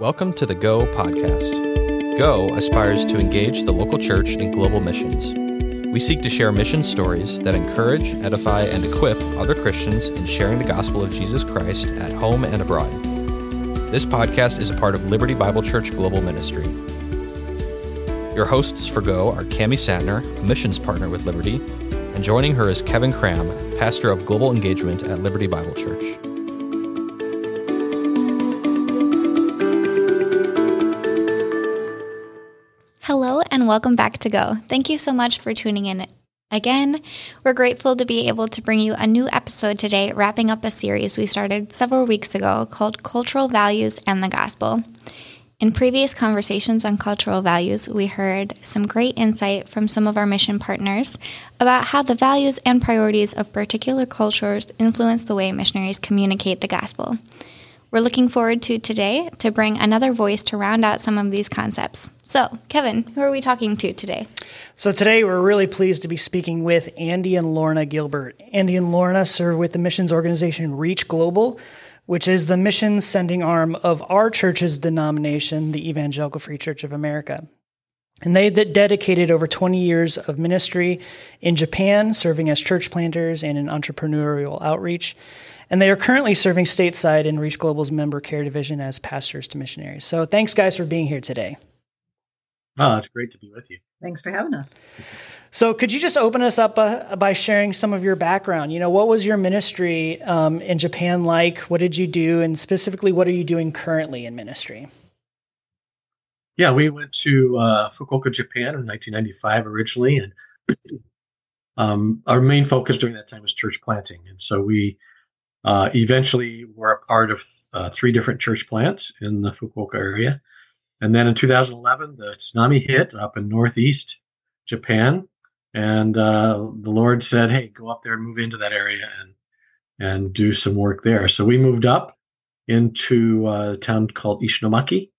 Welcome to the Go podcast. Go aspires to engage the local church in global missions. We seek to share mission stories that encourage, edify, and equip other Christians in sharing the gospel of Jesus Christ at home and abroad. This podcast is a part of Liberty Bible Church Global Ministry. Your hosts for Go are Cami Santner, a missions partner with Liberty, and joining her is Kevin Cram, pastor of global engagement at Liberty Bible Church. Welcome back to Go. Thank you so much for tuning in again. We're grateful to be able to bring you a new episode today, wrapping up a series we started several weeks ago called Cultural Values and the Gospel. In previous conversations on cultural values, we heard some great insight from some of our mission partners about how the values and priorities of particular cultures influence the way missionaries communicate the gospel. We're looking forward to today to bring another voice to round out some of these concepts. So, Kevin, who are we talking to today? So, today we're really pleased to be speaking with Andy and Lorna Gilbert. Andy and Lorna serve with the missions organization ReachGlobal, which is the mission sending arm of our church's denomination, the Evangelical Free Church of America. And they dedicated over 20 years of ministry in Japan, serving as church planters and in entrepreneurial outreach. And they are currently serving stateside in ReachGlobal's member care division as pastors to missionaries. So thanks, guys, for being here today. Oh, it's great to be with you. Thanks for having us. So, could you just open us up uh, by sharing some of your background? You know, what was your ministry um, in Japan like? What did you do? And specifically, what are you doing currently in ministry? Yeah, we went to uh, Fukuoka, Japan in 1995 originally. And um, our main focus during that time was church planting. And so we uh, eventually were a part of uh, three different church plants in the Fukuoka area. And then in 2011, the tsunami hit up in northeast Japan, and uh, the Lord said, "Hey, go up there and move into that area and and do some work there." So we moved up into a town called Ishinomaki,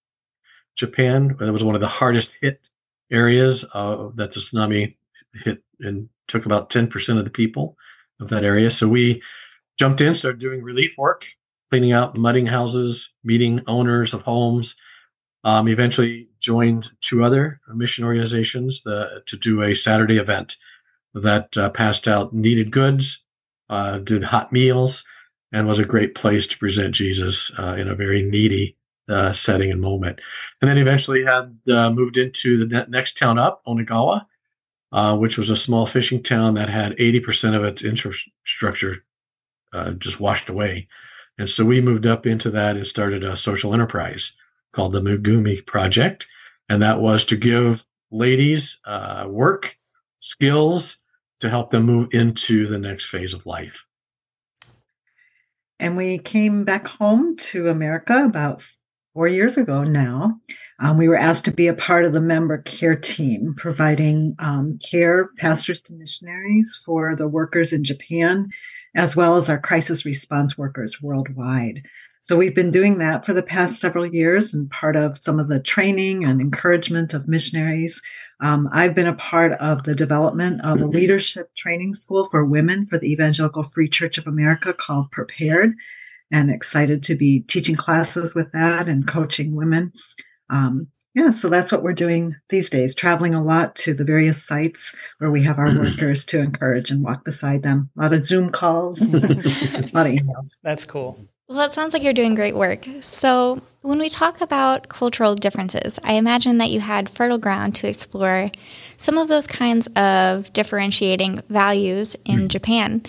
Japan. That was one of the hardest hit areas uh, that the tsunami hit and took about 10% of the people of that area. So we jumped in, started doing relief work, cleaning out mudding houses, meeting owners of homes, um, eventually joined two other mission organizations the, to do a Saturday event that uh, passed out needed goods, uh, did hot meals, and was a great place to present Jesus uh, in a very needy uh, setting and moment. And then eventually had uh, moved into the ne- next town up, Onagawa, uh, which was a small fishing town that had 80% of its infrastructure just washed away. And so we moved up into that and started a social enterprise called the Megumi Project, and that was to give ladies uh, work skills to help them move into the next phase of life. And we came back home to America about four years ago now. Um, we were asked to be a part of the member care team, providing um, care, pastors to missionaries for the workers in Japan, as well as our crisis response workers worldwide. So we've been doing that for the past several years and part of some of the training and encouragement of missionaries. Um, I've been a part of the development of a leadership training school for women for the Evangelical Free Church of America called Prepared and excited to be teaching classes with that and coaching women. Um, yeah, so that's what we're doing these days, traveling a lot to the various sites where we have our workers to encourage and walk beside them. A lot of Zoom calls, a lot of emails. That's cool. Well, it sounds like you're doing great work. So, when we talk about cultural differences, I imagine that you had fertile ground to explore some of those kinds of differentiating values in mm-hmm. Japan.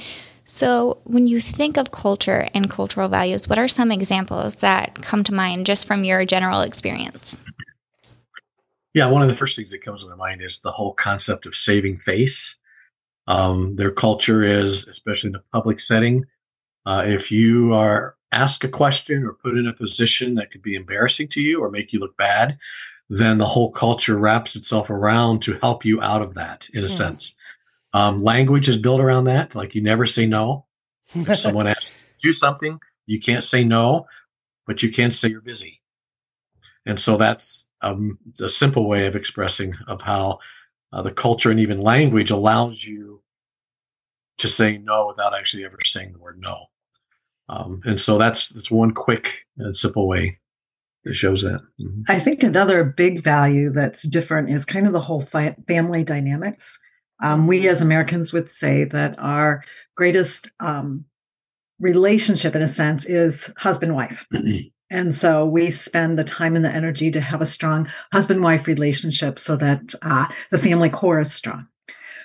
So, when you think of culture and cultural values, what are some examples that come to mind just from your general experience? Yeah, one of the first things that comes to my mind is the whole concept of saving face. Um, their culture is, especially in a public setting, uh, if you are asked a question or put in a position that could be embarrassing to you or make you look bad, then the whole culture wraps itself around to help you out of that in a yeah. sense. Um, language is built around that. Like you never say no. If someone asks you to do something, you can't say no, but you can say you're busy. And so that's um, a simple way of expressing of how uh, the culture and even language allows you to say no without actually ever saying the word no. Um, and so that's that's one quick and simple way. it shows that. Mm-hmm. I think another big value that's different is kind of the whole fi- family dynamics. Um, we as Americans would say that our greatest um, relationship, in a sense, is husband wife. and so we spend the time and the energy to have a strong husband wife relationship so that uh, the family core is strong.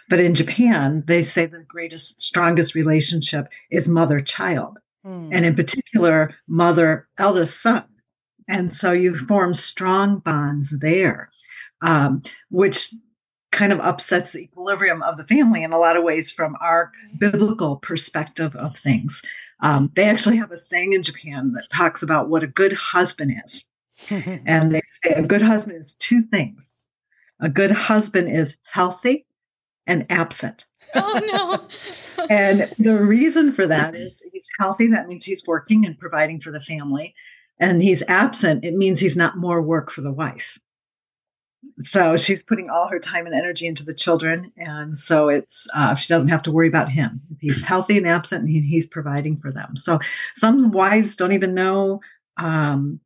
But in Japan, they say the greatest, strongest relationship is mother child, mm. and in particular, mother eldest son. And so you form strong bonds there, um, which kind of upsets the equilibrium of the family in a lot of ways from our biblical perspective of things. Um, they actually have a saying in Japan that talks about what a good husband is. and they say a good husband is two things a good husband is healthy and absent. Oh, no. and the reason for that is he's healthy. That means he's working and providing for the family. And he's absent. It means he's not more work for the wife so she's putting all her time and energy into the children and so it's uh, she doesn't have to worry about him. If he's healthy and absent and he, he's providing for them. So some wives don't even know um,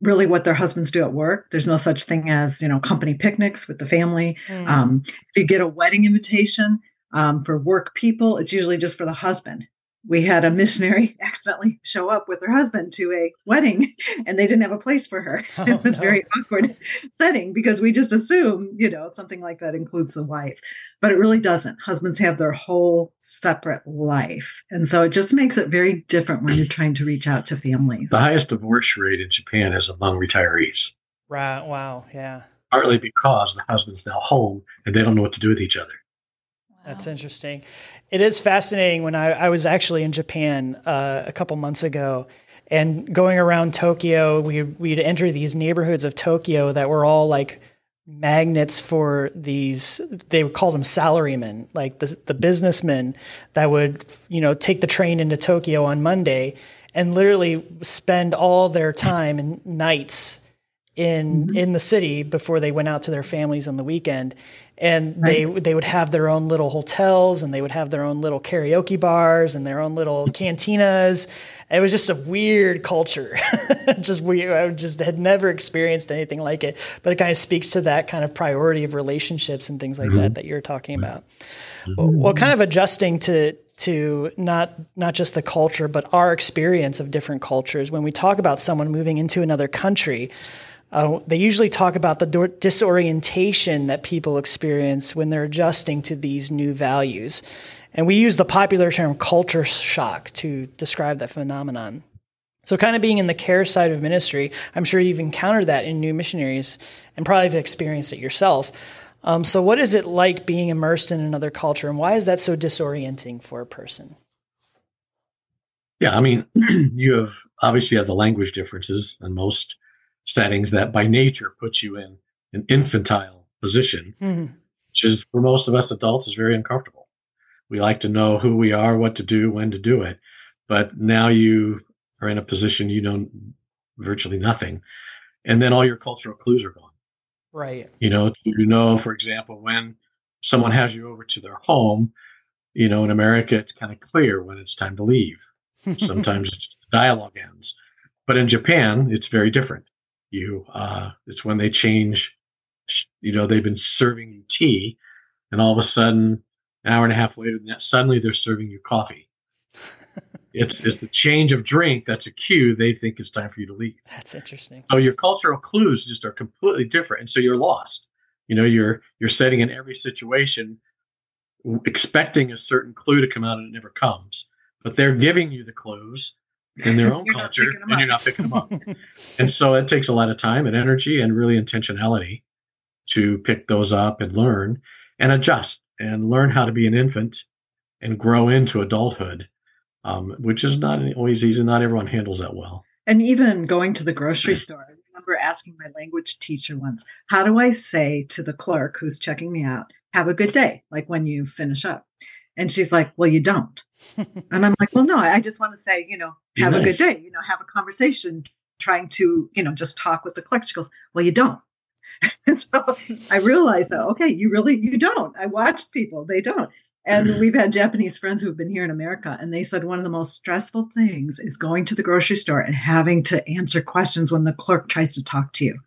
really what their husbands do at work. There's no such thing as you know company picnics with the family. Mm. um, if you get a wedding invitation um, for work people it's usually just for the husband we had a missionary accidentally show up with her husband to a wedding and they didn't have a place for her. Oh, it was no. very awkward setting because we just assume, you know, something like that includes the wife, but it really doesn't. Husbands have their whole separate life. And so it just makes it very different when you're trying to reach out to families. The highest divorce rate in Japan is among retirees. Right. Wow. Yeah. Partly because the husband's now home and they don't know what to do with each other. That's interesting. It is fascinating. When I, I was actually in Japan uh, a couple months ago, and going around Tokyo, we we'd enter these neighborhoods of Tokyo that were all like magnets for these. They would call them salarymen, like the the businessmen that would you know take the train into Tokyo on Monday and literally spend all their time and nights in mm-hmm. in the city before they went out to their families on the weekend and right. they they would have their own little hotels and they would have their own little karaoke bars and their own little cantinas it was just a weird culture just we i just had never experienced anything like it but it kind of speaks to that kind of priority of relationships and things like mm-hmm. that that you're talking about mm-hmm. well kind of adjusting to to not not just the culture but our experience of different cultures when we talk about someone moving into another country uh, they usually talk about the disorientation that people experience when they're adjusting to these new values. And we use the popular term culture shock to describe that phenomenon. So, kind of being in the care side of ministry, I'm sure you've encountered that in new missionaries and probably have experienced it yourself. Um, so, what is it like being immersed in another culture, and why is that so disorienting for a person? Yeah, I mean, you have obviously have the language differences, and most settings that by nature puts you in an infantile position, mm-hmm. which is for most of us adults is very uncomfortable. We like to know who we are, what to do, when to do it. But now you are in a position you know virtually nothing. And then all your cultural clues are gone. Right. You know, you know, for example, when someone has you over to their home, you know, in America, it's kind of clear when it's time to leave. Sometimes dialogue ends. But in Japan, it's very different you. Uh, it's when they change, you know, they've been serving you tea, and all of a sudden, an hour and a half later, that suddenly they're serving you coffee. it's, it's the change of drink that's a cue they think it's time for you to leave. That's interesting. So your cultural clues just are completely different, and so you're lost. You know, you're you're setting in every situation expecting a certain clue to come out and it never comes. But they're giving you the clues in their own culture and you're not picking them up. and so it takes a lot of time and energy and really intentionality to pick those up and learn and adjust and learn how to be an infant and grow into adulthood, um, which is not always easy. Not everyone handles that well. And even going to the grocery store, I remember asking my language teacher once, How do I say to the clerk who's checking me out, have a good day, like when you finish up? And she's like, Well, you don't. and I'm like, Well, no, I just want to say, you know, have nice. a good day, you know, have a conversation, trying to, you know, just talk with the clerk. She goes, Well, you don't. and so I realized that, okay, you really, you don't. I watched people, they don't. And we've had Japanese friends who've been here in America, and they said one of the most stressful things is going to the grocery store and having to answer questions when the clerk tries to talk to you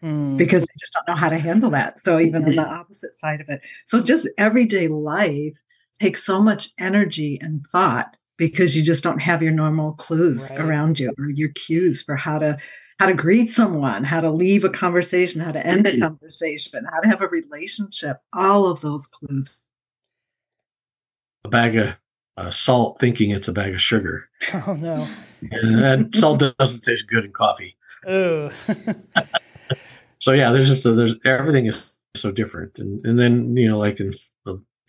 Hmm. because they just don't know how to handle that. So, even on the opposite side of it. So, just everyday life takes so much energy and thought because you just don't have your normal clues Right. around you or your cues for how to how to greet someone, how to leave a conversation, how to end a conversation, how to have a relationship, all of those clues. A bag of uh, salt, thinking it's a bag of sugar, Oh no. and that salt doesn't taste good in coffee. Oh. So yeah, there's just a, there's everything is so different, and and then you know like in the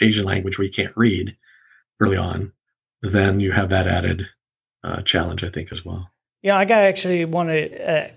Asian language you can't read early on, then you have that added uh, challenge, I think, as well. Yeah, I got actually one uh,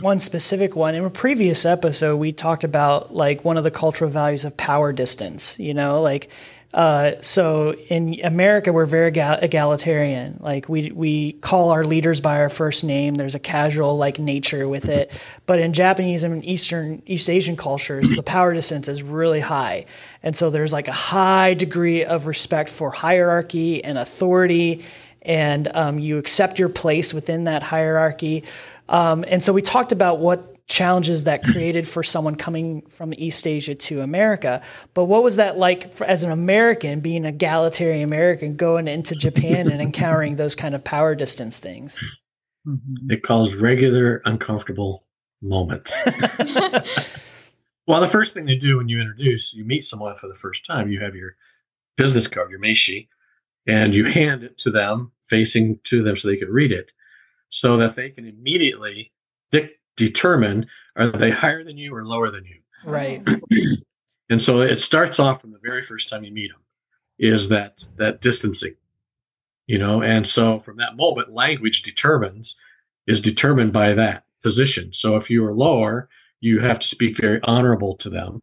one specific one. In a previous episode, we talked about like one of the cultural values of power distance. You know, like uh, so in America, we're very egalitarian. Like we we call our leaders by our first name. There's a casual like nature with it. But in Japanese and Eastern East Asian cultures, the power distance is really high, and so there's like a high degree of respect for hierarchy and authority and um, you accept your place within that hierarchy. Um, and so we talked about what challenges that created for someone coming from East Asia to America. But what was that like for, as an American, being a egalitarian American, going into Japan and encountering those kind of power distance things? Mm-hmm. It caused regular uncomfortable moments. well, the first thing they do when you introduce, you meet someone for the first time, you have your business card, your meishi, and you hand it to them, facing to them so they can read it, so that they can immediately determine are they higher than you or lower than you. Right. And so it starts off from the very first time you meet them, is that that distancing, you know. And so from that moment, language determines is determined by that position. So if you are lower, you have to speak very honorable to them,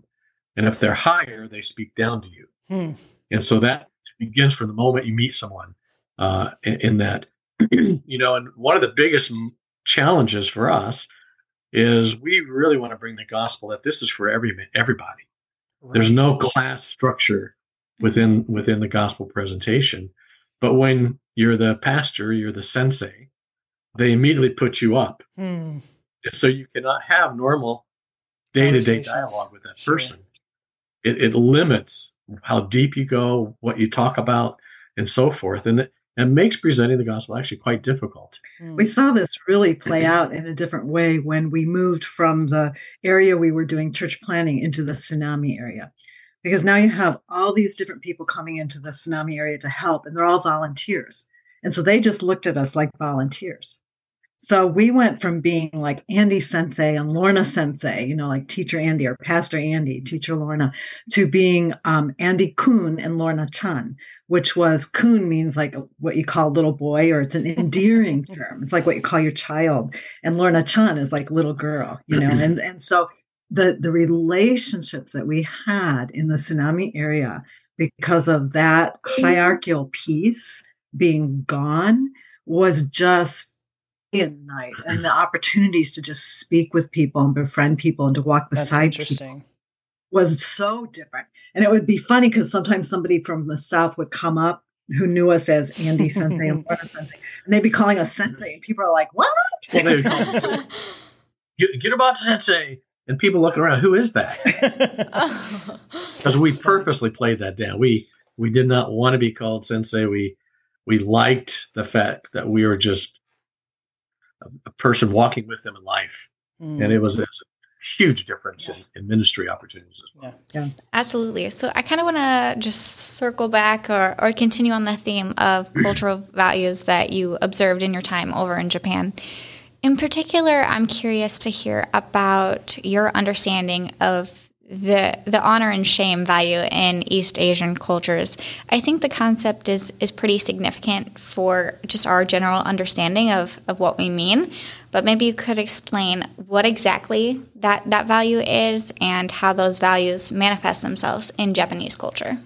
and if they're higher, they speak down to you. Hmm. And so that begins from the moment you meet someone uh, in, in that, you know, and one of the biggest challenges for us is we really want to bring the gospel that this is for every everybody. There's no class structure within within the gospel presentation, but when you're the pastor, you're the sensei, they immediately put you up, Hmm. so you cannot have normal day to day dialogue with that Sure. person. It, it limits how deep you go, what you talk about, and so forth, and it, it makes presenting the gospel actually quite difficult. Hmm. We saw this really play out in a different way when we moved from the area we were doing church planting into the tsunami area. Because now you have all these different people coming into the tsunami area to help, and they're all volunteers. And so they just looked at us like volunteers. So we went from being like Andy Sensei and Lorna Sensei, you know, like Teacher Andy or Pastor Andy, Teacher Lorna, to being um, Andy Kun and Lorna Chan, which was Kun means like what you call little boy, or it's an endearing term. It's like what you call your child. And Lorna Chan is like little girl, you know, and, and so the, the relationships that we had in the tsunami area because of that hierarchical piece being gone was just in night and the opportunities to just speak with people and befriend people and to walk That's beside people interesting. Was so different. And it would be funny because sometimes somebody from the South would come up who knew us as Andy Sensei and Lorna Sensei, and they'd be calling us Sensei, and people are like, "What?" Well, they would call get, get about sensei, and people looking around, who is that? Because we That's funny. purposely played that down. We we did not want to be called sensei. We we liked the fact that we were just a, a person walking with them in life, Hmm. and it was, it was a huge difference in, in ministry opportunities as well. Yeah, absolutely. So I kind of want to just circle back or, or continue on the theme of cultural values that you observed in your time over in Japan. In particular, I'm curious to hear about your understanding of the the honor and shame value in East Asian cultures. I think the concept is is pretty significant for just our general understanding of, of what we mean. But maybe you could explain what exactly that, that value is and how those values manifest themselves in Japanese culture.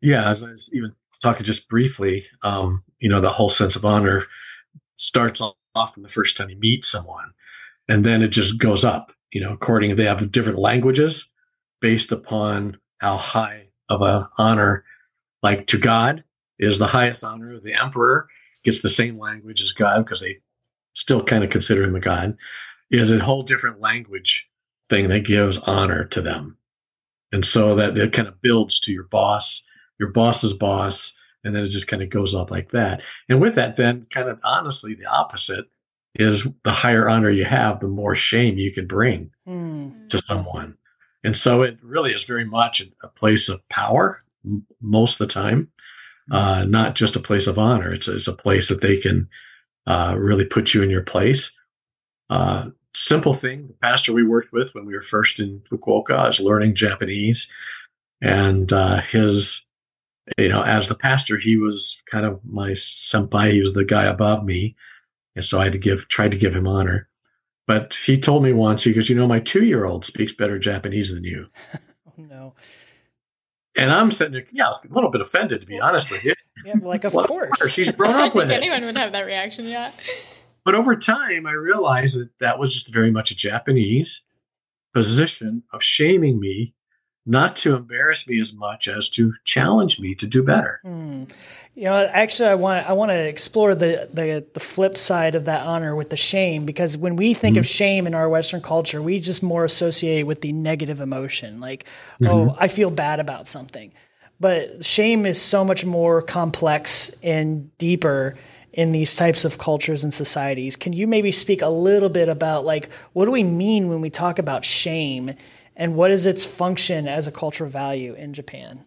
Yeah, as I was even talking just briefly, um, you know, the whole sense of honor starts off from the first time you meet someone, and then it just goes up. You know, according they have different languages based upon how high of a honor, like to God, is the highest honor. of The emperor gets the same language as God because they still kind of consider him a god. Is a whole different language thing that gives honor to them, and so that it kind of builds to your boss, your boss's boss, and then it just kind of goes up like that. And with that, then kind of honestly, the opposite is the higher honor you have, the more shame you can bring Hmm. to someone. And so it really is very much a place of power m- most of the time, uh, not just a place of honor. It's, it's a place that they can uh, really put you in your place. Uh, simple thing the pastor we worked with when we were first in Fukuoka was learning Japanese. And uh, his, you know, as the pastor, he was kind of my senpai. He was the guy above me. And so I had to give, tried to give him honor. But he told me once, he goes, You know, my two year old speaks better Japanese than you. Oh, no. And I'm sitting there, yeah, I was a little bit offended, to be honest with you. Yeah, like of Well, course. She's grown I up with think it. anyone would have that reaction, yeah. But over time, I realized that that was just very much a Japanese position of shaming me, not to embarrass me as much as to challenge me to do better. Hmm. You know, actually, I want I want to explore the, the the flip side of that honor with the shame because when we think of shame in our Western culture, we just more associate with the negative emotion, like, oh, I feel bad about something. But shame is so much more complex and deeper in these types of cultures and societies. Can you maybe speak a little bit about like what do we mean when we talk about shame and what is its function as a cultural value in Japan?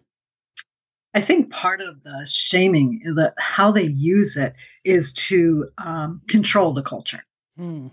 I think part of the shaming, the how they use it, is to um, control the culture, Hmm.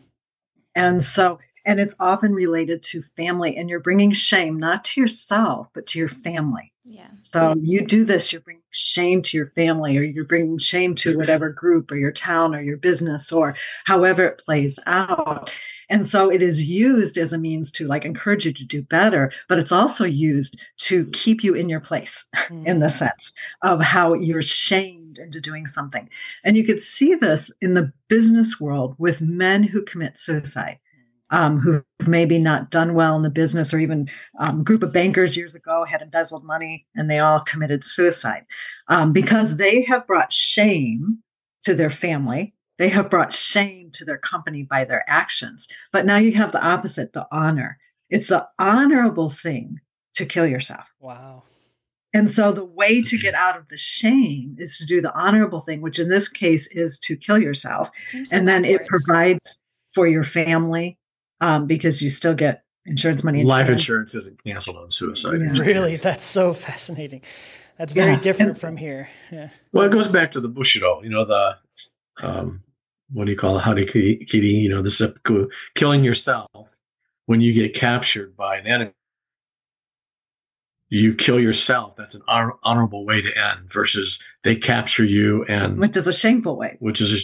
and so and it's often related to family. And you're bringing shame not to yourself, but to your mm-hmm. family. Yeah. So you do this, you're bringing shame to your family, or you're bringing shame to whatever group, or your town, or your business, or however it plays out. And so it is used as a means to like encourage you to do better, but it's also used to keep you in your place in the mm. sense of how you're shamed into doing something. And you could see this in the business world with men who commit suicide. Um, who've maybe not done well in the business, or even um, group of bankers years ago had embezzled money and they all committed suicide um, because they have brought shame to their family. They have brought shame to their company by their actions. But now you have the opposite, the honor. It's the honorable thing to kill yourself. Wow. And so the way to get out of the shame is to do the honorable thing, which in this case is to kill yourself. And then it provides for your family um, because you still get insurance money. Life insurance. insurance isn't canceled on suicide. Yeah. Really, that's so fascinating. That's very Yes, different and- from here. Yeah. Well, it goes back to the Bushido, you know, the, um, what do you call it? Harakiri, you know, the seppuku, killing yourself when you get captured by an enemy. You kill yourself. That's an honorable way to end versus they capture you and which is a shameful way. which is a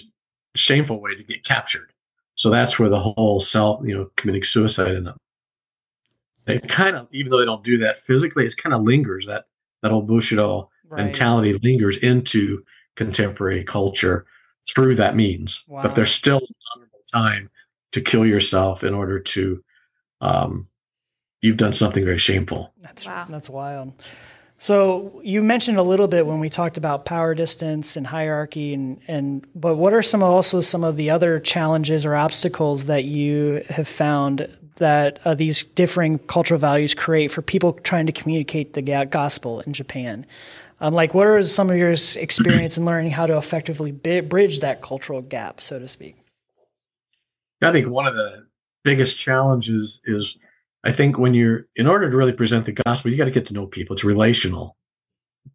shameful way to get captured. So that's where the whole self, you know, committing suicide and it kind of, even though they don't do that physically, it kind of lingers that that old Bushido Right. mentality lingers into contemporary culture through that means. Wow. But there's still an honorable time to kill yourself in order to, um, you've done something very shameful. That's Wow. that's wild. So you mentioned a little bit when we talked about power distance and hierarchy and and but what are some also some of the other challenges or obstacles that you have found that uh, these differing cultural values create for people trying to communicate the gospel in Japan? Um, like, what are some of your experience in learning how to effectively bridge that cultural gap, so to speak? I think one of the biggest challenges is I think when you're in order to really present the gospel, you got to get to know people. It's a relational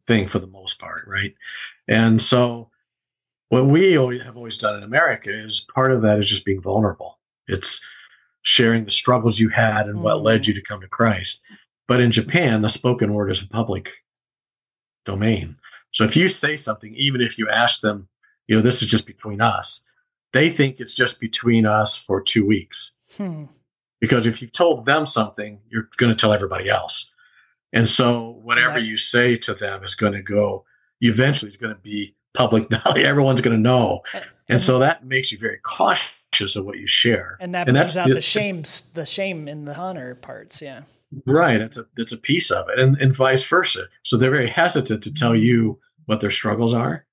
thing for the most part, right? And so what we always have always done in America is part of that is just being vulnerable. It's sharing the struggles you had and what led you to come to Christ. But in Japan, the spoken word is a public domain. So if you say something, even if you ask them, you know, this is just between us, they think it's just between us for two weeks. Hmm. Because if you've told them something, you're going to tell everybody else. And so whatever Right. you say to them is going to go, eventually, it's going to be public knowledge. Everyone's going to know. And so that makes you very cautious of what you share. and that and brings that's out the- the shame, the shame in the honor parts. Yeah. Right. It's a it's a piece of it, and and vice versa. So they're very hesitant to tell you what their struggles are,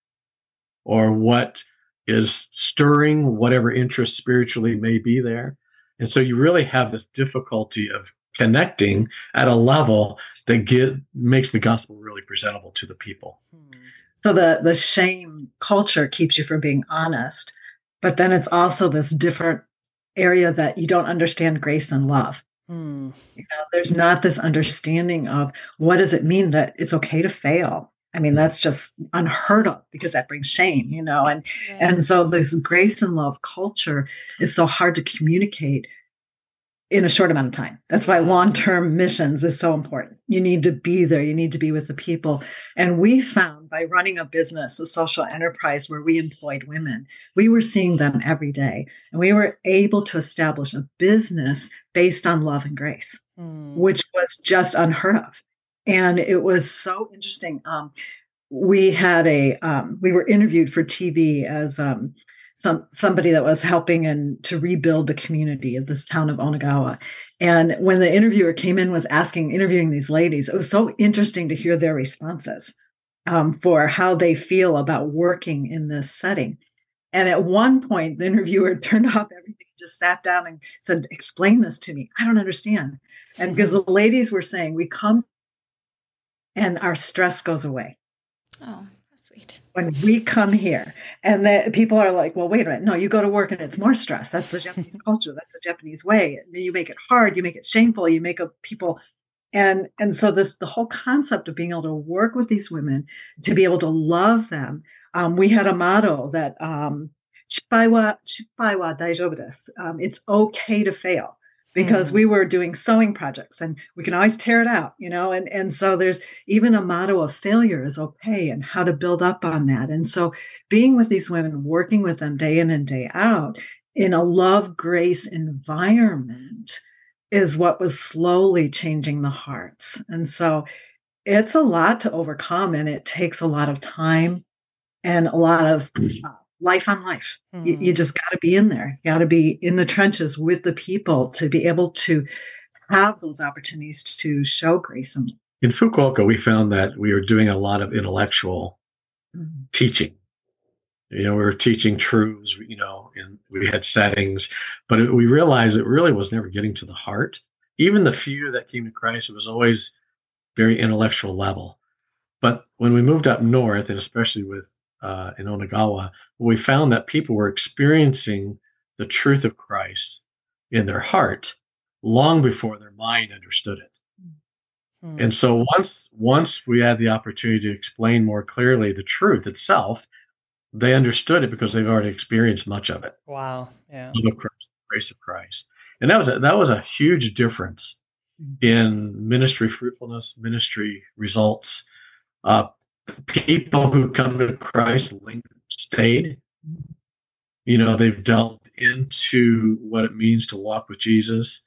or what is stirring whatever interest spiritually may be there. And so you really have this difficulty of connecting at a level that get makes the gospel really presentable to the people. So the the shame culture keeps you from being honest, but then it's also this different area that you don't understand grace and love. Hmm. You know, there's not this understanding of what does it mean that it's okay to fail. I mean, that's just unheard of because that brings shame, you know, and and so this grace and love culture is so hard to communicate in a short amount of time. That's why long term missions is so important. You need to be there, you need to be with the people. And we found by running a business, a social enterprise where we employed women, we were seeing them every day. And we were able to establish a business based on love and grace, Hmm. which was just unheard of. And it was so interesting. Um, we had a um, we were interviewed for TV as um, some somebody that was helping and to rebuild the community of this town of Onagawa. And when the interviewer came in, was asking, interviewing these ladies, it was so interesting to hear their responses um, for how they feel about working in this setting. And at one point, the interviewer turned off everything, just sat down and said, "Explain this to me. I don't understand." And because the ladies were saying, "We come, and our stress goes away. Oh, sweet. When we come here, and that people are like, "Well, wait a minute. No, you go to work and it's more stress. That's the Japanese culture. That's the Japanese way. You make it hard. You make it shameful. You make people." And and so this the whole concept of being able to work with these women, to be able to love them. Um, we had a motto that um, "Chipaiwa, chipaiwa. Um, it's okay to fail because Mm. we were doing sewing projects and we can always tear it out, you know, and, and so there's even a motto of failure is okay and how to build up on that. And so being with these women, working with them day in and day out in a love grace environment is what was slowly changing the hearts. And so it's a lot to overcome and it takes a lot of time and a lot of uh, life on life. You, Hmm. you just got to be in there. You got to be in the trenches with the people to be able to have those opportunities to show grace and In Fukuoka, we found that we were doing a lot of intellectual teaching. You know, we were teaching truths, you know, and we had settings, but it, we realized it really was never getting to the heart. Even the few that came to Christ, it was always very intellectual level. But when we moved up north, and especially with uh, in Onagawa, we found that people were experiencing the truth of Christ in their heart long before their mind understood it. Hmm. And so once once we had the opportunity to explain more clearly the truth itself, they understood it because they've already experienced much of it. wow. Yeah. Love of Christ, grace of Christ. And that was a, that was a huge difference in ministry fruitfulness, ministry results. Uh, people who come to Christ stayed. You know, they've delved into what it means to walk with Jesus.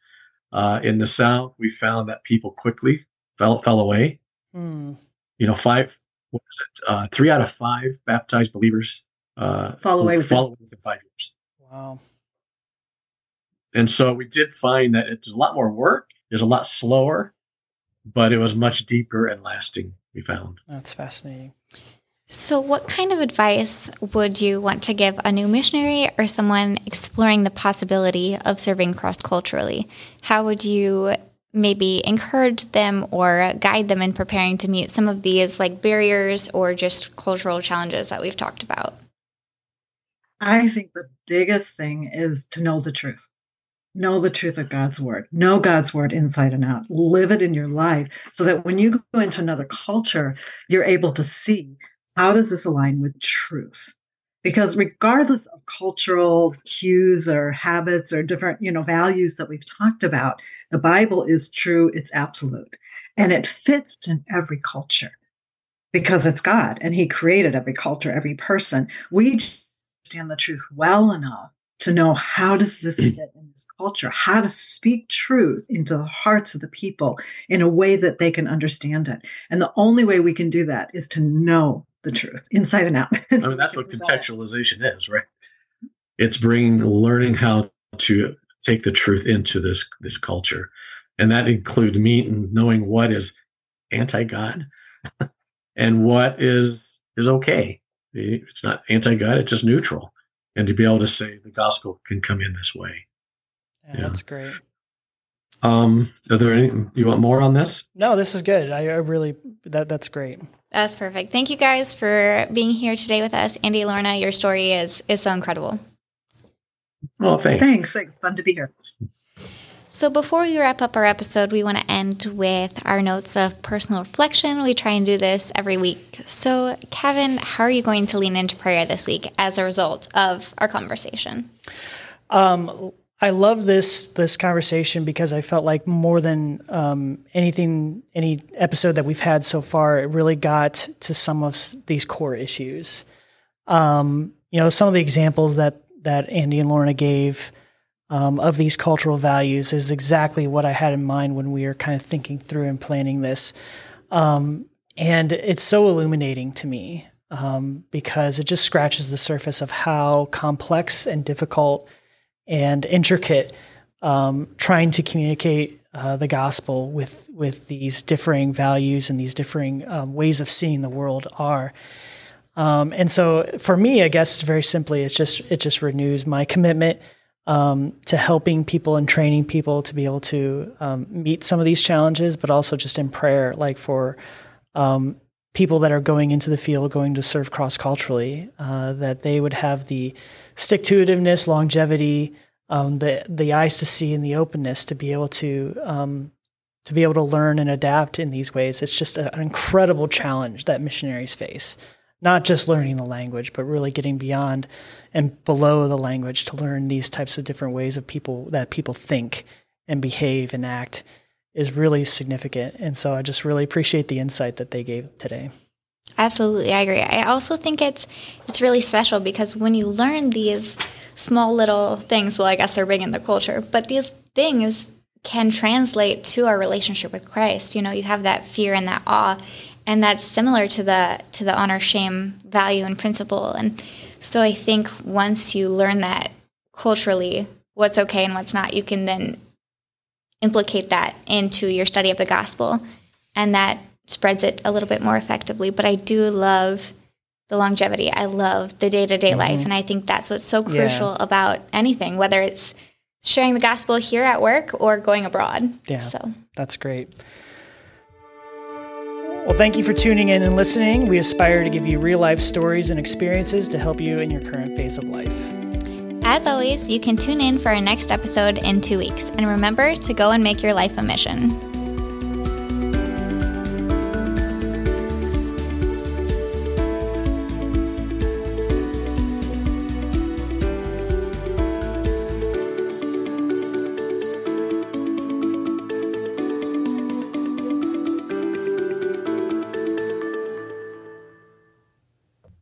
Uh, in the South, we found that people quickly fell fell away. Hmm. You know, five what was it? Uh, three out of five baptized believers uh, Fall away within- fall away within five years. Wow. And so we did find that it's a lot more work, it's a lot slower, but it was much deeper and lasting, we found. That's fascinating. So, what kind of advice would you want to give a new missionary or someone exploring the possibility of serving cross culturally? How would you maybe encourage them or guide them in preparing to meet some of these like barriers or just cultural challenges that we've talked about? I think the biggest thing is to know the truth. Know the truth of God's word. Know God's word inside and out. Live it in your life so that when you go into another culture, you're able to see how does this align with truth? Because regardless of cultural cues or habits or different, you know, values that we've talked about, the Bible is true, it's absolute, and it fits in every culture because it's God and he created every culture, every person. We understand the truth well enough to know how does this mm. fit in this culture how to speak truth into the hearts of the people in a way that they can understand it. And the only way we can do that is to know the mm. truth inside and out. I mean, that's what contextualization is, right? It's bringing, learning how to take the truth into this this culture, and that includes meeting knowing what is anti-God and what is is okay. It's not anti-God; it's just neutral, and to be able to say the gospel can come in this way. Yeah, yeah. That's great. Um, are there any? You want more on this? No, this is good. I, I really that that's great. That's perfect. Thank you guys for being here today with us, Andy Lorna. Your story is is so incredible. Well, thanks. Thanks. Thanks. Fun to be here. So, before we wrap up our episode, we want to end with our notes of personal reflection. We try and do this every week. So, Kevin, how are you going to lean into prayer this week as a result of our conversation? Um, I love this this conversation because I felt like more than um, anything, any episode that we've had so far, it really got to some of these core issues. Um, you know, some of the examples that that Andy and Lorna gave um, of these cultural values is exactly what I had in mind when we were kind of thinking through and planning this. Um, and it's so illuminating to me um, because it just scratches the surface of how complex and difficult and intricate um, trying to communicate uh, the gospel with with these differing values and these differing um, ways of seeing the world are. Um, and so for me, I guess very simply, it's just it just renews my commitment um, to helping people and training people to be able to um, meet some of these challenges, but also just in prayer, like for um, people that are going into the field, going to serve cross culturally, uh, that they would have the stick to itiveness, longevity, um, the the eyes to see, and the openness to be able to um, to be able to learn and adapt in these ways. It's just an incredible challenge that missionaries face not just learning the language, but really getting beyond and below the language to learn these types of different ways of people that people think and behave and act is really significant. And so I just really appreciate the insight that they gave today. Absolutely, I agree. I also think it's it's really special because when you learn these small little things, well, I guess they're big in the culture, but these things can translate to our relationship with Christ. You know, you have that fear and that awe, and that's similar to the to the honor shame value and principle. And so i think once you learn that culturally what's okay and what's not you can then implicate that into your study of the gospel. And that spreads it a little bit more effectively. But i do love the longevity. I love the day-to-day mm-hmm. life. And i think that's what's so crucial yeah. about anything whether it's sharing the gospel here at work or going abroad. Yeah. So that's great well, thank you for tuning in and listening. We aspire to give you real life stories and experiences to help you in your current phase of life. As always, you can tune in for our next episode in two weeks. And remember to go and make your life a mission.